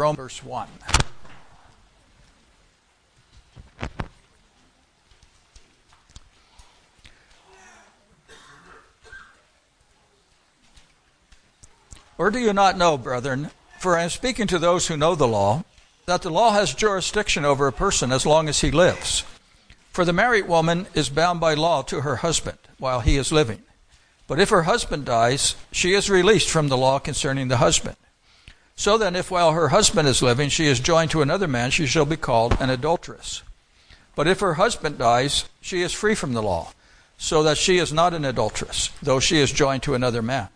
Rome verse 1. Or do you not know, brethren, for I am speaking to those who know the law, that the law has jurisdiction over a person as long as he lives? For the married woman is bound by law to her husband while he is living. But if her husband dies, she is released from the law concerning the husband. So then, if while her husband is living she is joined to another man, she shall be called an adulteress. But if her husband dies, she is free from the law, so that she is not an adulteress, though she is joined to another man.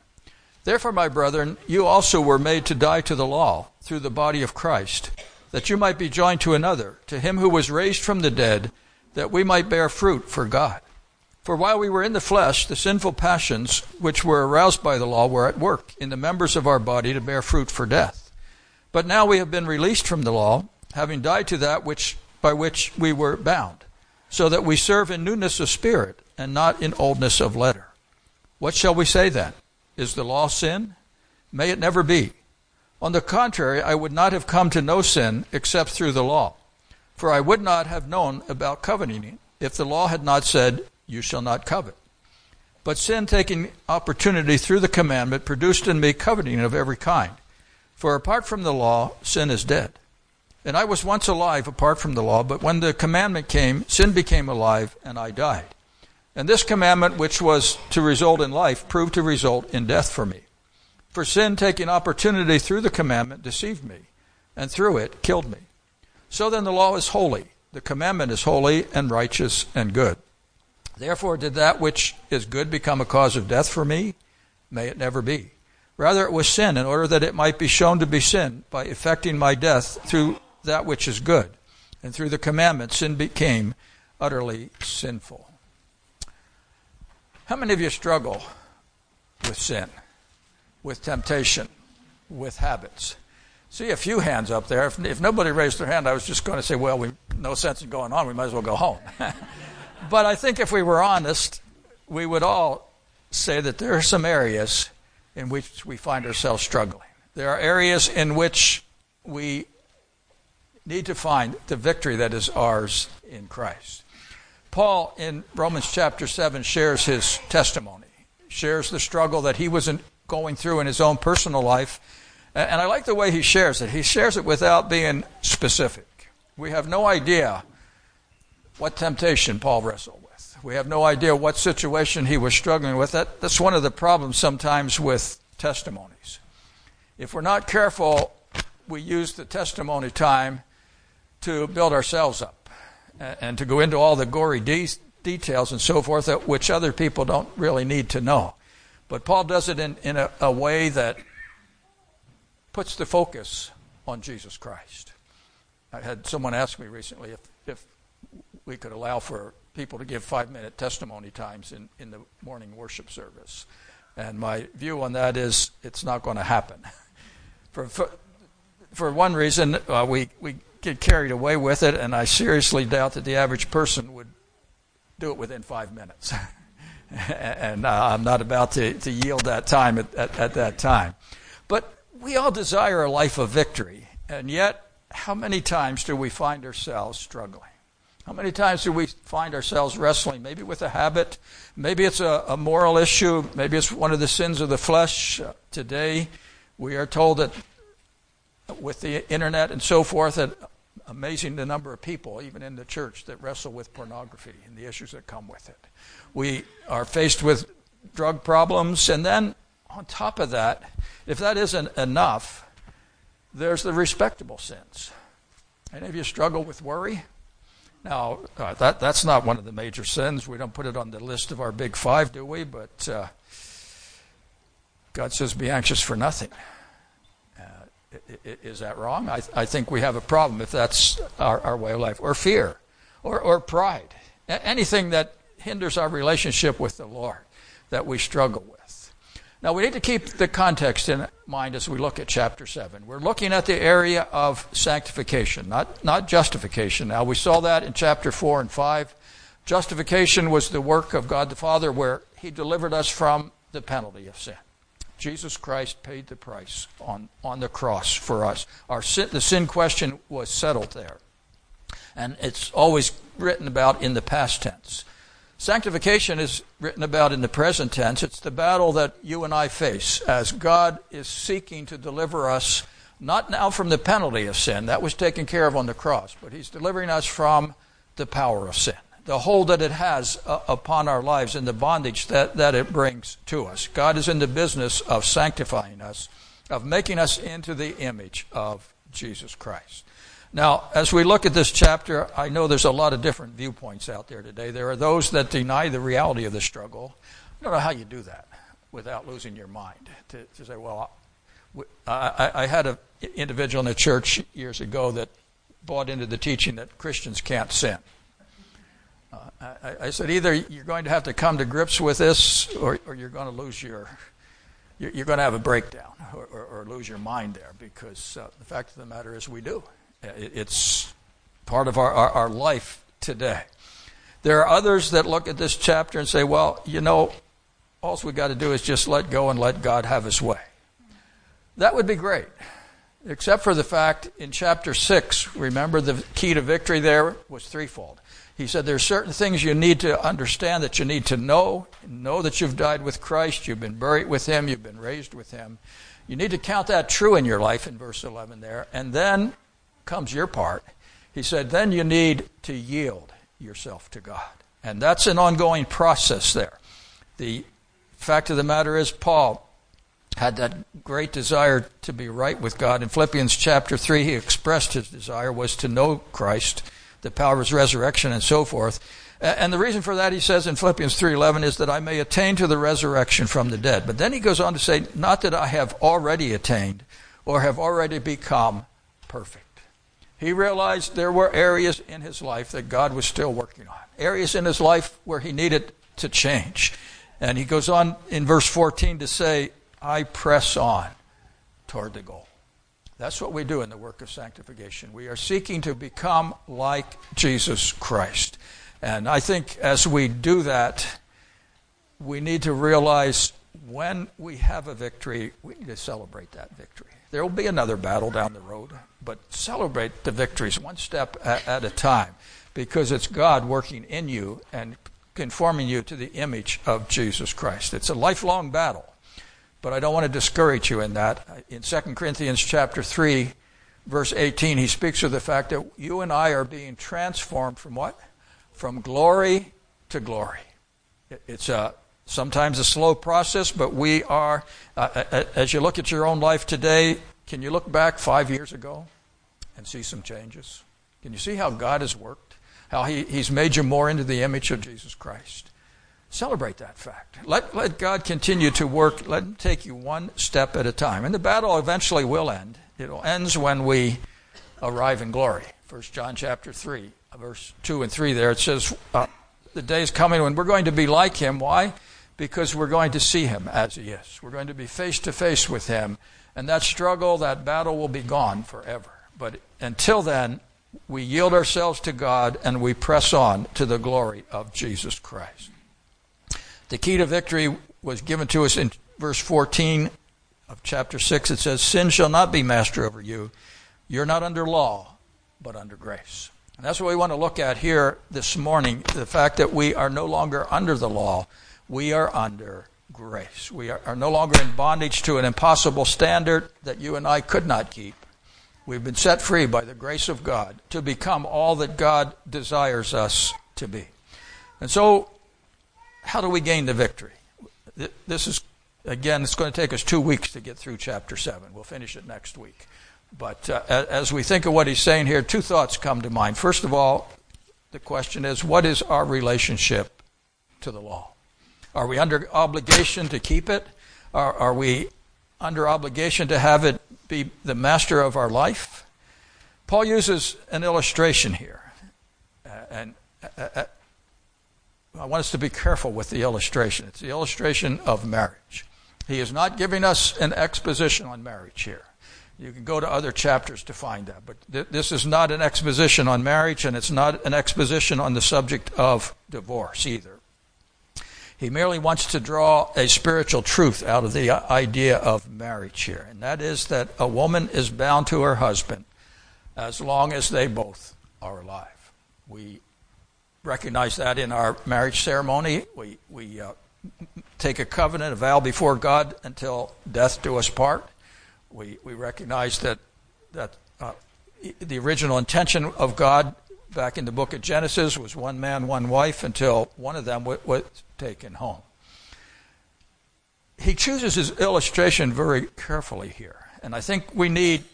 Therefore, my brethren, you also were made to die to the law through the body of Christ, that you might be joined to another, to him who was raised from the dead, that we might bear fruit for God. For while we were in the flesh, the sinful passions which were aroused by the law were at work in the members of our body to bear fruit for death. But now we have been released from the law, having died to that which by which we were bound, so that we serve in newness of spirit and not in oldness of letter. What shall we say then? Is the law sin? May it never be. On the contrary, I would not have come to know sin except through the law. For I would not have known about coveting if the law had not said, You shall not covet. But sin, taking opportunity through the commandment, produced in me coveting of every kind. For apart from the law, sin is dead. And I was once alive apart from the law, but when the commandment came, sin became alive, and I died. And this commandment, which was to result in life, proved to result in death for me. For sin, taking opportunity through the commandment, deceived me, and through it killed me. So then the law is holy, the commandment is holy and righteous and good. Therefore, did that which is good become a cause of death for me? May it never be. Rather, it was sin, in order that it might be shown to be sin by effecting my death through that which is good. And through the commandment, sin became utterly sinful. How many of you struggle with sin, with temptation, with habits? See a few hands up there. If, if nobody raised their hand, I was just going to say, well, we, no sense in going on. We might as well go home. but I think if we were honest, we would all say that there are some areas in which we find ourselves struggling. There are areas in which we need to find the victory that is ours in Christ. Paul in Romans chapter 7 shares his testimony, shares the struggle that he was going through in his own personal life. And I like the way he shares it. He shares it without being specific. We have no idea what temptation Paul wrestled with. We have no idea what situation he was struggling with. That, that's one of the problems sometimes with testimonies. If we're not careful, we use the testimony time to build ourselves up and to go into all the gory de- details and so forth, which other people don't really need to know. But Paul does it in, in a, a way that puts the focus on Jesus Christ. I had someone ask me recently if, if we could allow for people to give five minute testimony times in, in the morning worship service. And my view on that is it's not going to happen. for, for, for one reason, uh, we, we get carried away with it, and I seriously doubt that the average person would do it within five minutes. and uh, I'm not about to, to yield that time at, at, at that time. But we all desire a life of victory, and yet, how many times do we find ourselves struggling? How many times do we find ourselves wrestling, maybe with a habit, maybe it's a, a moral issue, maybe it's one of the sins of the flesh. Uh, today, we are told that with the internet and so forth, that amazing the number of people, even in the church, that wrestle with pornography and the issues that come with it. We are faced with drug problems, and then on top of that, if that isn't enough, there's the respectable sins. Any of you struggle with worry? Now, uh, that, that's not one of the major sins. We don't put it on the list of our big five, do we? But uh, God says, be anxious for nothing. Is that wrong? I, I think we have a problem if that's our, our way of life. Or fear, or, or pride. Anything that hinders our relationship with the Lord that we struggle with. Now, we need to keep the context in mind as we look at chapter 7. We're looking at the area of sanctification, not, not justification. Now, we saw that in chapter 4 and 5. Justification was the work of God the Father where He delivered us from the penalty of sin. Jesus Christ paid the price on, on the cross for us. Our sin, the sin question was settled there. And it's always written about in the past tense. Sanctification is written about in the present tense. It's the battle that you and I face as God is seeking to deliver us, not now from the penalty of sin, that was taken care of on the cross, but He's delivering us from the power of sin, the hold that it has uh, upon our lives and the bondage that, that it brings to us. God is in the business of sanctifying us, of making us into the image of Jesus Christ. Now, as we look at this chapter, I know there's a lot of different viewpoints out there today. There are those that deny the reality of the struggle. I don't know how you do that without losing your mind. To, to say, well, I, I had an individual in the church years ago that bought into the teaching that Christians can't sin. Uh, I, I, said, either you're going to have to come to grips with this, or, or you're going to lose your, you're, going to have a breakdown, or, or, or lose your mind there, because uh, the fact of the matter is we do. Uh, it's part of our, our, our life today. There are others that look at this chapter and say, well, you know, all we got to do is just let go and let God have his way. That would be great. Except for the fact in chapter 6, remember the key to victory there was threefold. He said there are certain things you need to understand that you need to know. Know that you've died with Christ, you've been buried with him, you've been raised with him. You need to count that true in your life in verse 11 there. And then comes your part. He said, then you need to yield yourself to God. And that's an ongoing process there. The fact of the matter is, Paul had that great desire to be right with God. In Philippians chapter 3, he expressed his desire was to know Christ, the power of his resurrection, and so forth. And the reason for that, he says in Philippians 3.11, is that I may attain to the resurrection from the dead. But then he goes on to say, not that I have already attained or have already become perfect. He realized there were areas in his life that God was still working on, areas in his life where he needed to change. And he goes on in verse 14 to say, I press on toward the goal. That's what we do in the work of sanctification. We are seeking to become like Jesus Christ. And I think as we do that, we need to realize when we have a victory, we need to celebrate that victory. There will be another battle down the road but celebrate the victories one step at, at a time because it's God working in you and conforming you to the image of Jesus Christ. It's a lifelong battle, but I don't want to discourage you in that. In 2 Corinthians chapter 3, verse 18, he speaks of the fact that you and I are being transformed from what? From glory to glory. It's a sometimes a slow process, but we are, uh, as you look at your own life today, can you look back five years ago? and see some changes? Can you see how God has worked? How he, He's made you more into the image of Jesus Christ? Celebrate that fact. Let, let God continue to work. Let Him take you one step at a time. And the battle eventually will end. It ends when we arrive in glory. First John chapter 3, verse 2 and 3 there, it says, uh, The day is coming when we're going to be like Him. Why? Because we're going to see Him as He is. We're going to be face to face with Him. And that struggle, that battle will be gone forever. But until then, we yield ourselves to God and we press on to the glory of Jesus Christ. The key to victory was given to us in verse 14 of chapter 6. It says, Sin shall not be master over you. You're not under law, but under grace. And that's what we want to look at here this morning the fact that we are no longer under the law, we are under grace. We are, are no longer in bondage to an impossible standard that you and I could not keep. We've been set free by the grace of God to become all that God desires us to be. And so, how do we gain the victory? This is, again, it's going to take us two weeks to get through chapter 7. We'll finish it next week. But uh, as we think of what he's saying here, two thoughts come to mind. First of all, the question is what is our relationship to the law? Are we under obligation to keep it? Are, are we under obligation to have it be the master of our life. Paul uses an illustration here. Uh, and uh, uh, I want us to be careful with the illustration. It's the illustration of marriage. He is not giving us an exposition on marriage here. You can go to other chapters to find that. But th- this is not an exposition on marriage, and it's not an exposition on the subject of divorce either. He merely wants to draw a spiritual truth out of the idea of marriage here, and that is that a woman is bound to her husband as long as they both are alive. We recognize that in our marriage ceremony. We, we uh, take a covenant, a vow before God until death do us part. We, we recognize that, that uh, the original intention of God back in the book of Genesis was one man, one wife until one of them was taken home. He chooses his illustration very carefully here, and I think we need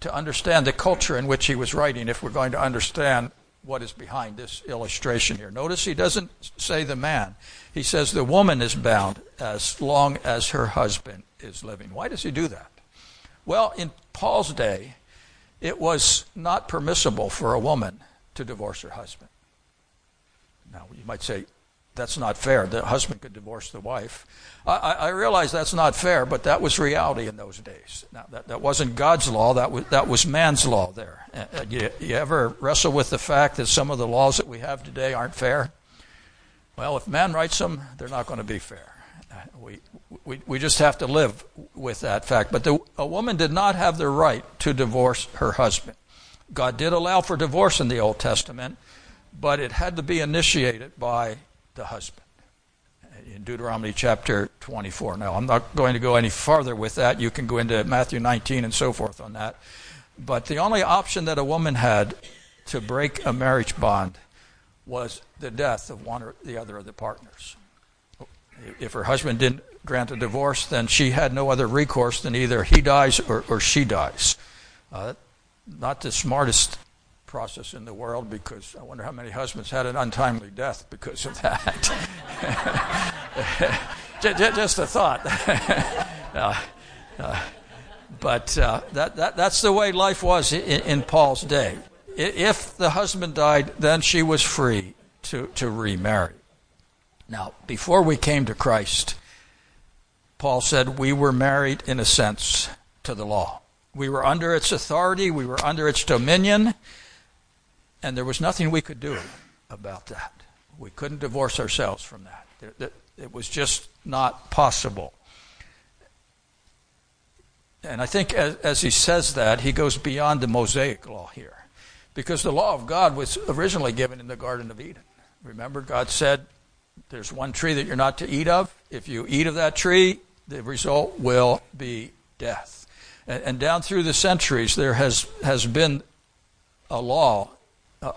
to understand the culture in which he was writing if we're going to understand what is behind this illustration here. Notice he doesn't say the man. He says the woman is bound as long as her husband is living. Why does he do that? Well, in Paul's day, it was not permissible for a woman to divorce her husband. Now, you might say, that's not fair. The husband could divorce the wife. I, I, realize that's not fair, but that was reality in those days. Now, that, that wasn't God's law, that was, that was man's law there. Uh, uh you, you ever wrestle with the fact that some of the laws that we have today aren't fair? Well, if man writes them, they're not going to be fair. Uh, we, we, we just have to live with that fact. But the, a woman did not have the right to divorce her husband. God did allow for divorce in the Old Testament, but it had to be initiated by the husband. In Deuteronomy chapter 24. Now, I'm not going to go any farther with that. You can go into Matthew 19 and so forth on that. But the only option that a woman had to break a marriage bond was the death of one or the other of the partners. If her husband didn't grant a divorce, then she had no other recourse than either he dies or, or she dies. Uh, not the smartest process in the world because I wonder how many husbands had an untimely death because of that. Just a thought. uh, uh, but uh, that, that, that's the way life was in, in, Paul's day. If the husband died, then she was free to, to remarry. Now, before we came to Christ, Paul said we were married in a sense to the law. We were under its authority, we were under its dominion, and there was nothing we could do about that. We couldn't divorce ourselves from that. It was just not possible. And I think as, as, he says that, he goes beyond the Mosaic law here. Because the law of God was originally given in the Garden of Eden. Remember, God said, There's one tree that you're not to eat of. If you eat of that tree, the result will be death. And, and down through the centuries, there has, has been a law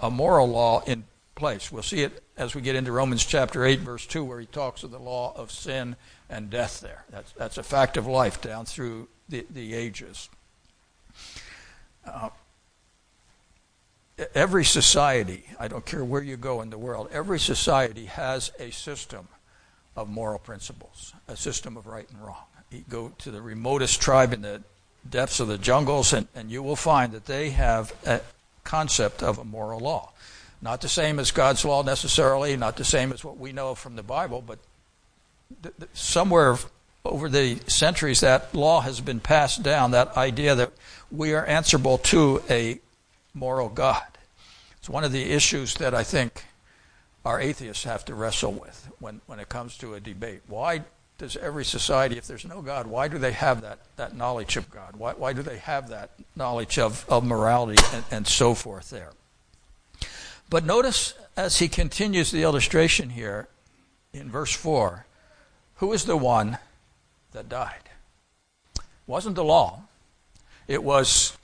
a moral law in place. We'll see it as we get into Romans chapter 8, verse 2, where he talks of the law of sin and death there. That's, that's a fact of life down through the, the ages. Uh, every society, I don't care where you go in the world, every society has a system of moral principles, a system of right and wrong. You go to the remotest tribe in the depths of the jungles, and, and you will find that they have a, concept of a moral law. Not the same as God's law necessarily, not the same as what we know from the Bible, but th- th- somewhere over the centuries that law has been passed down, that idea that we are answerable to a moral God. It's one of the issues that I think our atheists have to wrestle with when, when it comes to a debate. Why does every society, if there's no God, why do they have that, that knowledge of God? Why, why do they have that knowledge of, of morality and, and so forth there? But notice as he continues the illustration here in verse 4 who is the one that died? It wasn't the law, it was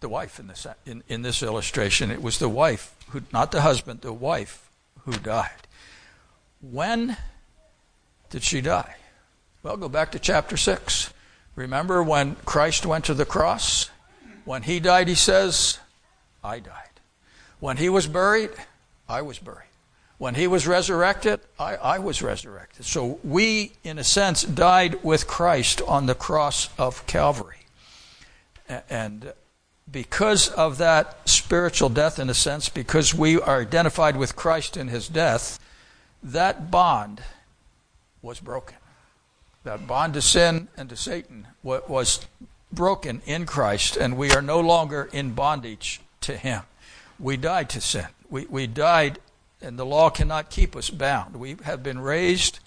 the wife in this, in, in this illustration. It was the wife, who, not the husband, the wife who died. When did she die? Well, go back to chapter 6. Remember when Christ went to the cross? When he died, he says, I died. When he was buried, I was buried. When he was resurrected, I, I was resurrected. So we, in a sense, died with Christ on the cross of Calvary. And because of that spiritual death, in a sense, because we are identified with Christ in his death, that bond was broken that bond to sin and to Satan was broken in Christ, and we are no longer in bondage to him. We died to sin. We, we died and the law cannot keep us bound. We have been raised,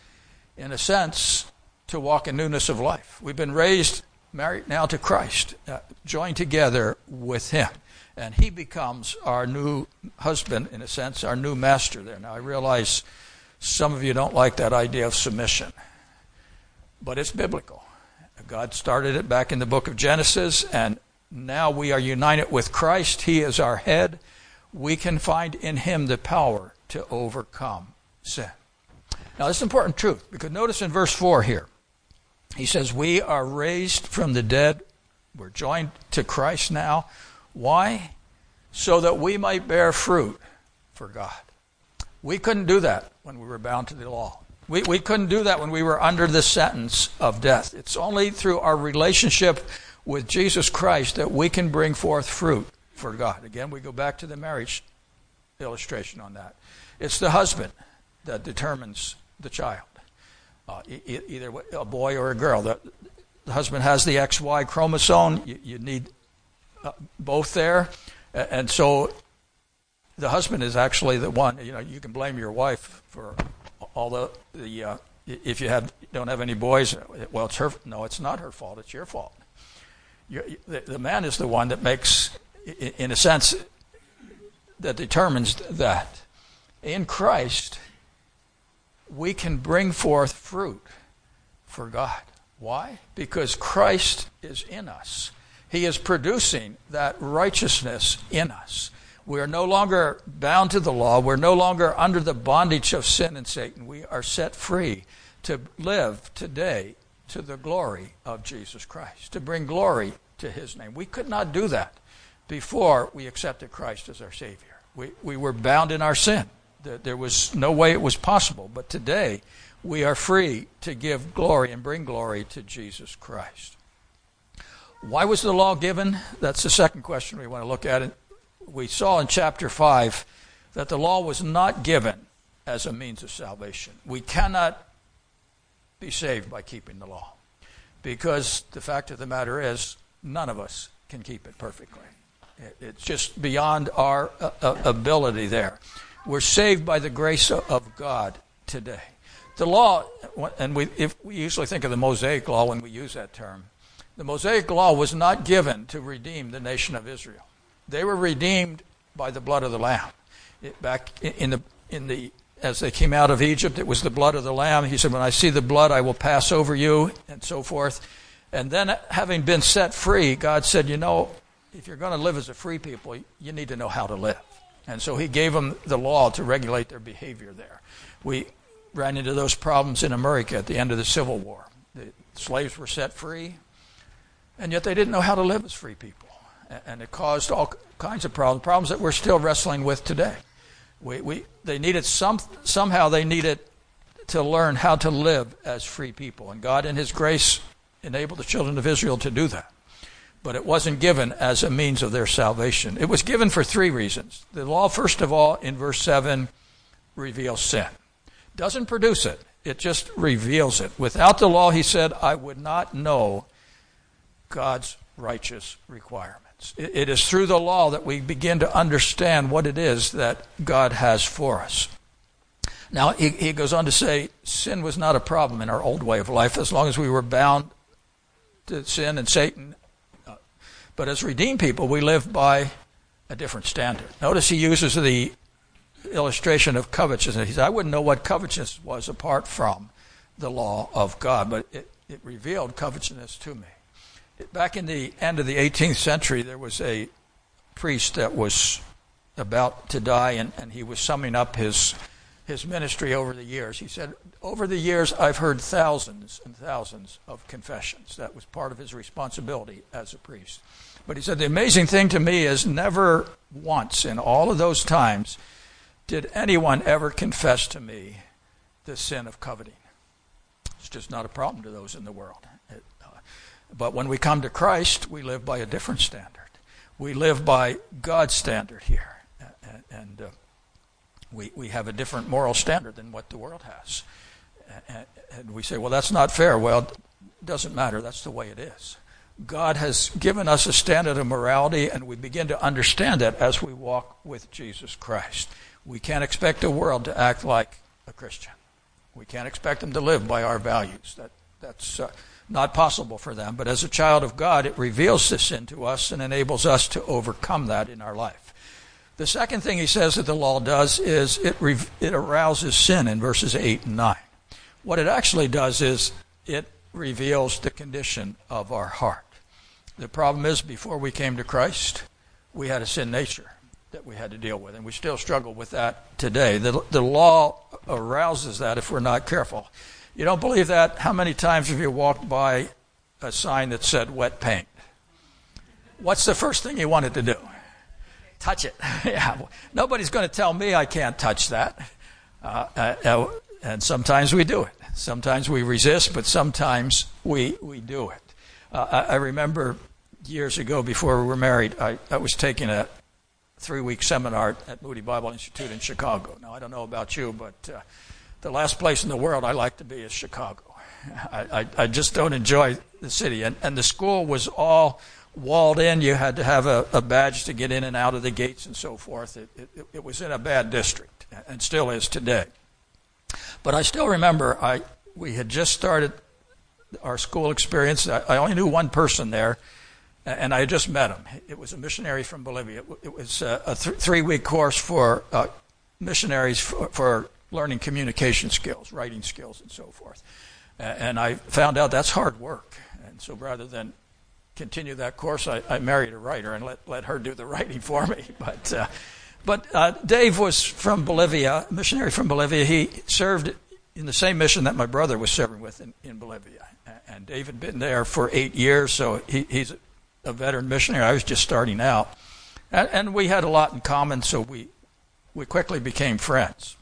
in a sense, to walk in newness of life. We've been raised, married now to Christ, uh, joined together with Him. And He becomes our new husband, in a sense, our new master there. Now, I realize some of you don't like that idea of submission, but it's biblical. God started it back in the book of Genesis, and now we are united with Christ. He is our head. We can find in Him the power to overcome sin. Now, this is important truth because notice in verse 4 here, he says, We are raised from the dead. We're joined to Christ now. Why? So that we might bear fruit for God. We couldn't do that when we were bound to the law. We, we couldn't do that when we were under the sentence of death. It's only through our relationship with Jesus Christ that we can bring forth fruit for God. Again, we go back to the marriage illustration on that. It's the husband that determines the child, uh, e- either a boy or a girl. The, the, husband has the XY chromosome. You, you need uh, both there. And so the husband is actually the one, you know, you can blame your wife for all the, the uh, if you have, don't have any boys, well, it's her, no, it's not her fault, it's your fault. the, the man is the one that makes, in a sense, that determines that. In Christ, we can bring forth fruit for God. Why? Because Christ is in us. He is producing that righteousness in us. We are no longer bound to the law. We're no longer under the bondage of sin and Satan. We are set free to live today to the glory of Jesus Christ, to bring glory to his name. We could not do that before we accepted Christ as our Savior. We, we were bound in our sin. There was no way it was possible. But today, we are free to give glory and bring glory to Jesus Christ. Why was the law given? That's the second question we want to look at we saw in chapter 5 that the law was not given as a means of salvation. We cannot be saved by keeping the law because the fact of the matter is, none of us can keep it perfectly. It's just beyond our uh, uh, ability there. We're saved by the grace of God today. The law, and we, if we usually think of the Mosaic law when we use that term, the Mosaic law was not given to redeem the nation of Israel. They were redeemed by the blood of the Lamb. It, back in the in the as they came out of Egypt, it was the blood of the Lamb. He said, "When I see the blood, I will pass over you," and so forth. And then, uh, having been set free, God said, "You know, if you're going to live as a free people, you need to know how to live." And so He gave them the law to regulate their behavior. There, we ran into those problems in America at the end of the Civil War. The slaves were set free, and yet they didn't know how to live as free people and it caused all kinds of problems, problems that we're still wrestling with today. We, we, they needed some, somehow they needed to learn how to live as free people, and God, in His grace, enabled the children of Israel to do that. But it wasn't given as a means of their salvation. It was given for three reasons. The law, first of all, in verse 7, reveals sin. Doesn't produce it, it just reveals it. Without the law, he said, I would not know God's righteous requirement. It is through the law that we begin to understand what it is that God has for us. Now, he, he goes on to say sin was not a problem in our old way of life as long as we were bound to sin and Satan. But as redeemed people, we live by a different standard. Notice he uses the illustration of covetousness. He says, I wouldn't know what covetousness was apart from the law of God, but it, it revealed covetousness to me. Back in the end of the 18th century, there was a priest that was about to die, and, and he was summing up his his ministry over the years. He said, Over the years, I've heard thousands and thousands of confessions. That was part of his responsibility as a priest. But he said, The amazing thing to me is never once in all of those times did anyone ever confess to me the sin of coveting. It's just not a problem to those in the world. But when we come to Christ, we live by a different standard. We live by God's standard here. And uh, we, we have a different moral standard than what the world has. And we say, well, that's not fair. Well, it doesn't matter. That's the way it is. God has given us a standard of morality, and we begin to understand that as we walk with Jesus Christ. We can't expect the world to act like a Christian. We can't expect them to live by our values. That, that's uh, not possible for them. But as a child of God, it reveals this sin to us and enables us to overcome that in our life. The second thing he says that the law does is it, re- it arouses sin in verses 8 and 9. What it actually does is it reveals the condition of our heart. The problem is, before we came to Christ, we had a sin nature that we had to deal with, and we still struggle with that today. The, the law arouses that if we're not careful. You don't believe that? How many times have you walked by a sign that said wet paint? What's the first thing you wanted to do? Touch it. yeah. Nobody's going to tell me I can't touch that. Uh, uh, uh, and sometimes we do it. Sometimes we resist, but sometimes we, we do it. Uh, I, I, remember years ago before we were married, I, I was taking a three week seminar at Moody Bible Institute in Chicago. Now, I don't know about you, but uh, the last place in the world I like to be is Chicago. I, I, I just don't enjoy the city. And, and the school was all walled in. You had to have a, a badge to get in and out of the gates and so forth. It, it, it was in a bad district and still is today. But I still remember I we had just started our school experience. I, I only knew one person there, and I had just met him. It was a missionary from Bolivia. It, it was a, a th- three week course for uh, missionaries for, for, learning communication skills, writing skills, and so forth. And I found out that's hard work. And so rather than continue that course, I, I married a writer and let, let her do the writing for me. But uh, but uh, Dave was from Bolivia, missionary from Bolivia. He served in the same mission that my brother was serving with in, in Bolivia. And Dave had been there for eight years, so he, he's a veteran missionary. I was just starting out. And, and we had a lot in common, so we, we quickly became friends.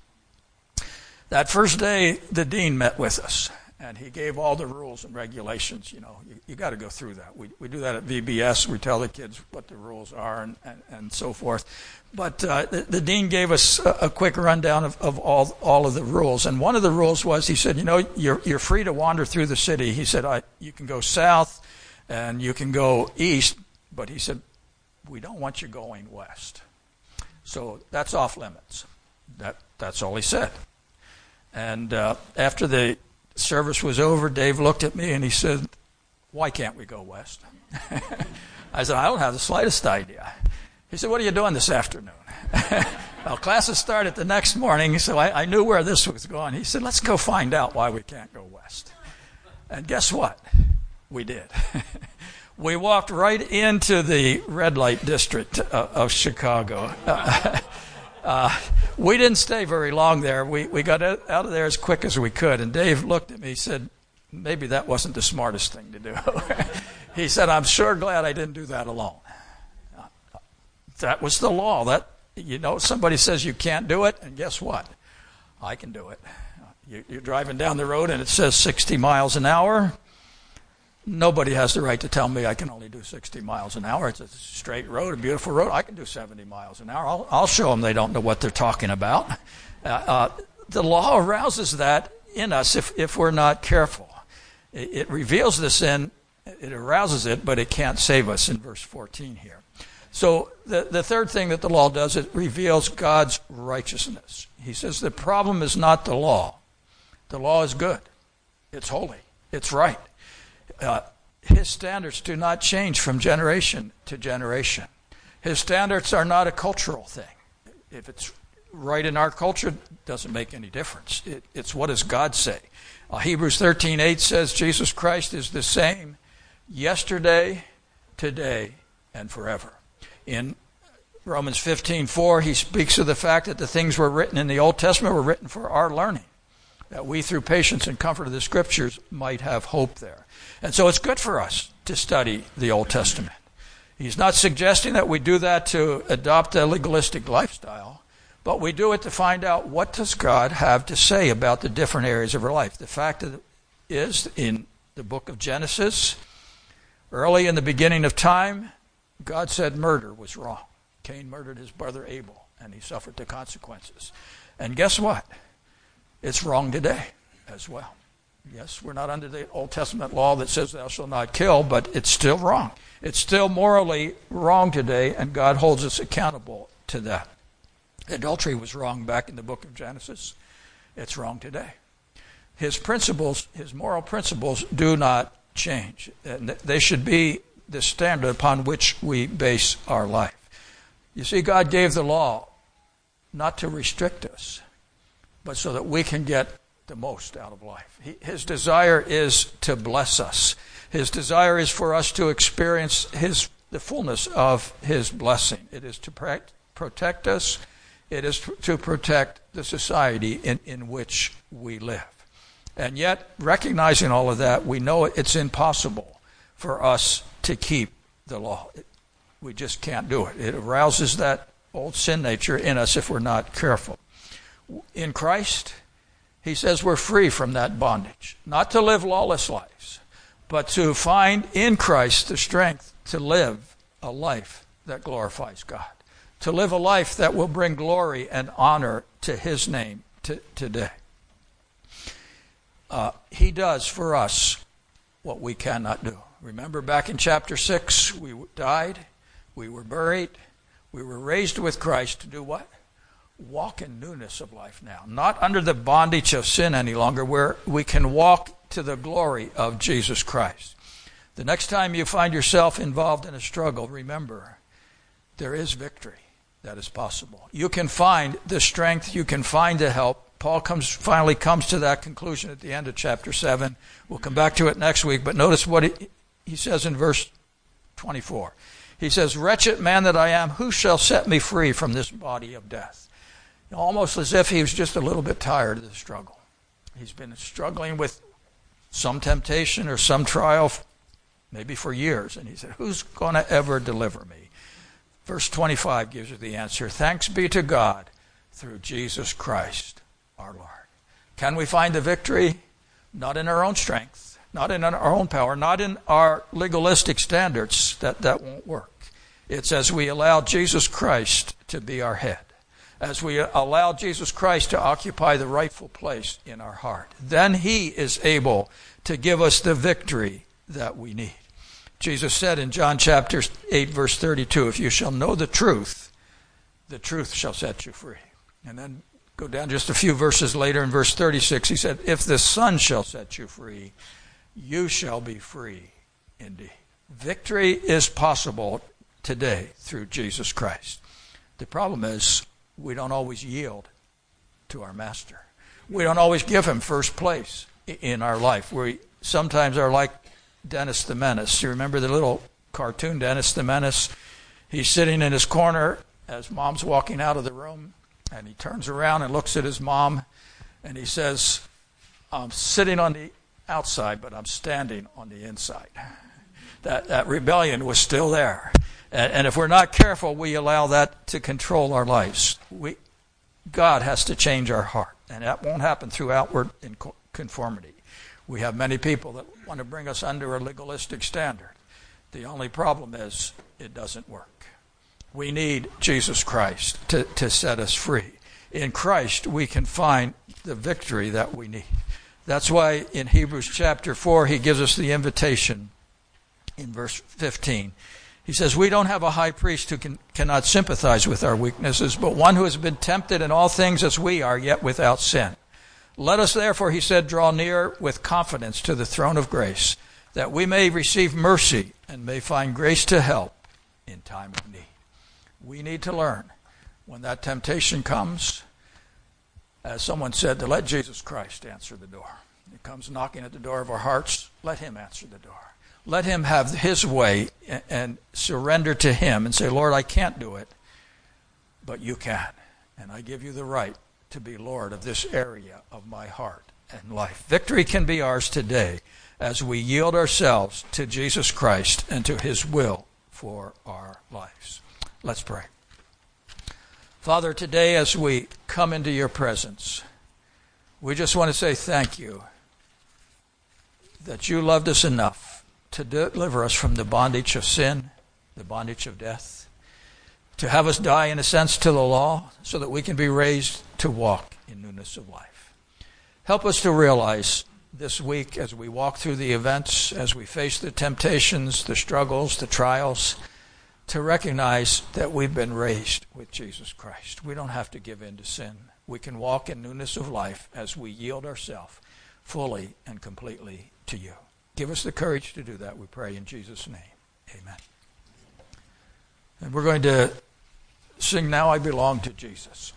That first day, the dean met with us and he gave all the rules and regulations. You know, you, you got to go through that. We, we do that at VBS. We tell the kids what the rules are and, and, and so forth. But uh, the, the, dean gave us a, a quick rundown of, of all, all of the rules. And one of the rules was he said, you know, you're, you're free to wander through the city. He said, I, you can go south and you can go east, but he said, we don't want you going west. So that's off limits. That, that's all he said. And uh, after the service was over, Dave looked at me and he said, Why can't we go west? I said, I don't have the slightest idea. He said, What are you doing this afternoon? well, classes started the next morning, so I, I knew where this was going. He said, Let's go find out why we can't go west. And guess what? We did. we walked right into the red light district of, of Chicago. Uh, we didn't stay very long there. We, we got out of there as quick as we could. And Dave looked at me. He said, maybe that wasn't the smartest thing to do. he said, I'm sure glad I didn't do that alone. That was the law. That you know, somebody says you can't do it, and guess what? I can do it. You're driving down the road and it says 60 miles an hour. Nobody has the right to tell me I can only do 60 miles an hour. It's a straight road, a beautiful road. I can do 70 miles an hour. I'll, I'll show them they don't know what they're talking about. Uh, uh, the law arouses that in us if, if we're not careful. It, it reveals the sin, it arouses it, but it can't save us in verse 14 here. So the, the third thing that the law does, it reveals God's righteousness. He says the problem is not the law. The law is good. It's holy. It's right uh, his standards do not change from generation to generation. His standards are not a cultural thing. If it's right in our culture, it doesn't make any difference. It, it's what does God say? Uh, Hebrews 13:8 says Jesus Christ is the same yesterday, today, and forever. In Romans 15:4, he speaks of the fact that the things were written in the Old Testament were written for our learning, that we through patience and comfort of the scriptures might have hope there. And so it's good for us to study the Old Testament. He's not suggesting that we do that to adopt a legalistic lifestyle, but we do it to find out what does God have to say about the different areas of our life. The fact is, in the book of Genesis, early in the beginning of time, God said murder was wrong. Cain murdered his brother Abel, and he suffered the consequences. And guess what? It's wrong today as well. Yes, we're not under the Old Testament law that says thou shalt not kill, but it's still wrong. It's still morally wrong today, and God holds us accountable to that. Adultery was wrong back in the book of Genesis. It's wrong today. His principles, his moral principles, do not change. And they should be the standard upon which we base our life. You see, God gave the law not to restrict us, but so that we can get the most out of life. His desire is to bless us. His desire is for us to experience his the fullness of his blessing. It is to protect us. It is to protect the society in, in which we live. And yet, recognizing all of that, we know it's impossible for us to keep the law. We just can't do it. It arouses that old sin nature in us if we're not careful. In Christ, he says we're free from that bondage, not to live lawless lives, but to find in Christ the strength to live a life that glorifies God, to live a life that will bring glory and honor to his name t- today. Uh, he does for us what we cannot do. Remember back in chapter 6, we died, we were buried, we were raised with Christ to do what? Walk in newness of life now. Not under the bondage of sin any longer, where we can walk to the glory of Jesus Christ. The next time you find yourself involved in a struggle, remember, there is victory that is possible. You can find the strength, you can find the help, Paul comes finally comes to that conclusion at the end of chapter 7. We'll come back to it next week, but notice what he, he says in verse 24. He says, Wretched man that I am, who shall set me free from this body of death? Almost as if he was just a little bit tired of the struggle. He's been struggling with some temptation or some trial, maybe for years. And he said, Who's going to ever deliver me? Verse 25 gives you the answer Thanks be to God through Jesus Christ our Lord. Can we find the victory? Not in our own strength, not in our own power, not in our legalistic standards. That, that won't work. It's as we allow Jesus Christ to be our head, as we allow Jesus Christ to occupy the rightful place in our heart. Then He is able to give us the victory that we need. Jesus said in John chapter 8, verse 32, If you shall know the truth, the truth shall set you free. And then Go down just a few verses later in verse 36, he said, If the Son shall set you free, you shall be free indeed. Victory is possible today through Jesus Christ. The problem is we don't always yield to our Master. We don't always give him first place in our life. We sometimes are like Dennis the Menace. You remember the little cartoon Dennis the Menace? He's sitting in his corner as mom's walking out of the room and he turns around and looks at his mom and he says, I'm sitting on the outside, but I'm standing on the inside. That, that rebellion was still there. And, if we're not careful, we allow that to control our lives. We, God has to change our heart, and that won't happen through outward conformity. We have many people that want to bring us under a legalistic standard. The only problem is it doesn't work. We need Jesus Christ to, to set us free. In Christ, we can find the victory that we need. That's why in Hebrews chapter 4, he gives us the invitation in verse 15. He says, We don't have a high priest who can, cannot sympathize with our weaknesses, but one who has been tempted in all things as we are, yet without sin. Let us therefore, he said, draw near with confidence to the throne of grace, that we may receive mercy and may find grace to help in time of need we need to learn when that temptation comes, as someone said, to let Jesus Christ answer the door. He comes knocking at the door of our hearts, let Him answer the door. Let Him have His way and surrender to Him and say, Lord, I can't do it, but you can. And I give you the right to be Lord of this area of my heart and life. Victory can be ours today as we yield ourselves to Jesus Christ and to His will for our lives. Let's pray. Father, today as we come into your presence, we just want to say thank you that you loved us enough to deliver us from the bondage of sin, the bondage of death, to have us die, in a sense, to the law, so that we can be raised to walk in newness of life. Help us to realize this week as we walk through the events, as we face the temptations, the struggles, the trials, to recognize that we've been raised with Jesus Christ. We don't have to give in to sin. We can walk in newness of life as we yield ourselves fully and completely to you. Give us the courage to do that, we pray in Jesus' name. Amen. And we're going to sing Now I Belong to Jesus.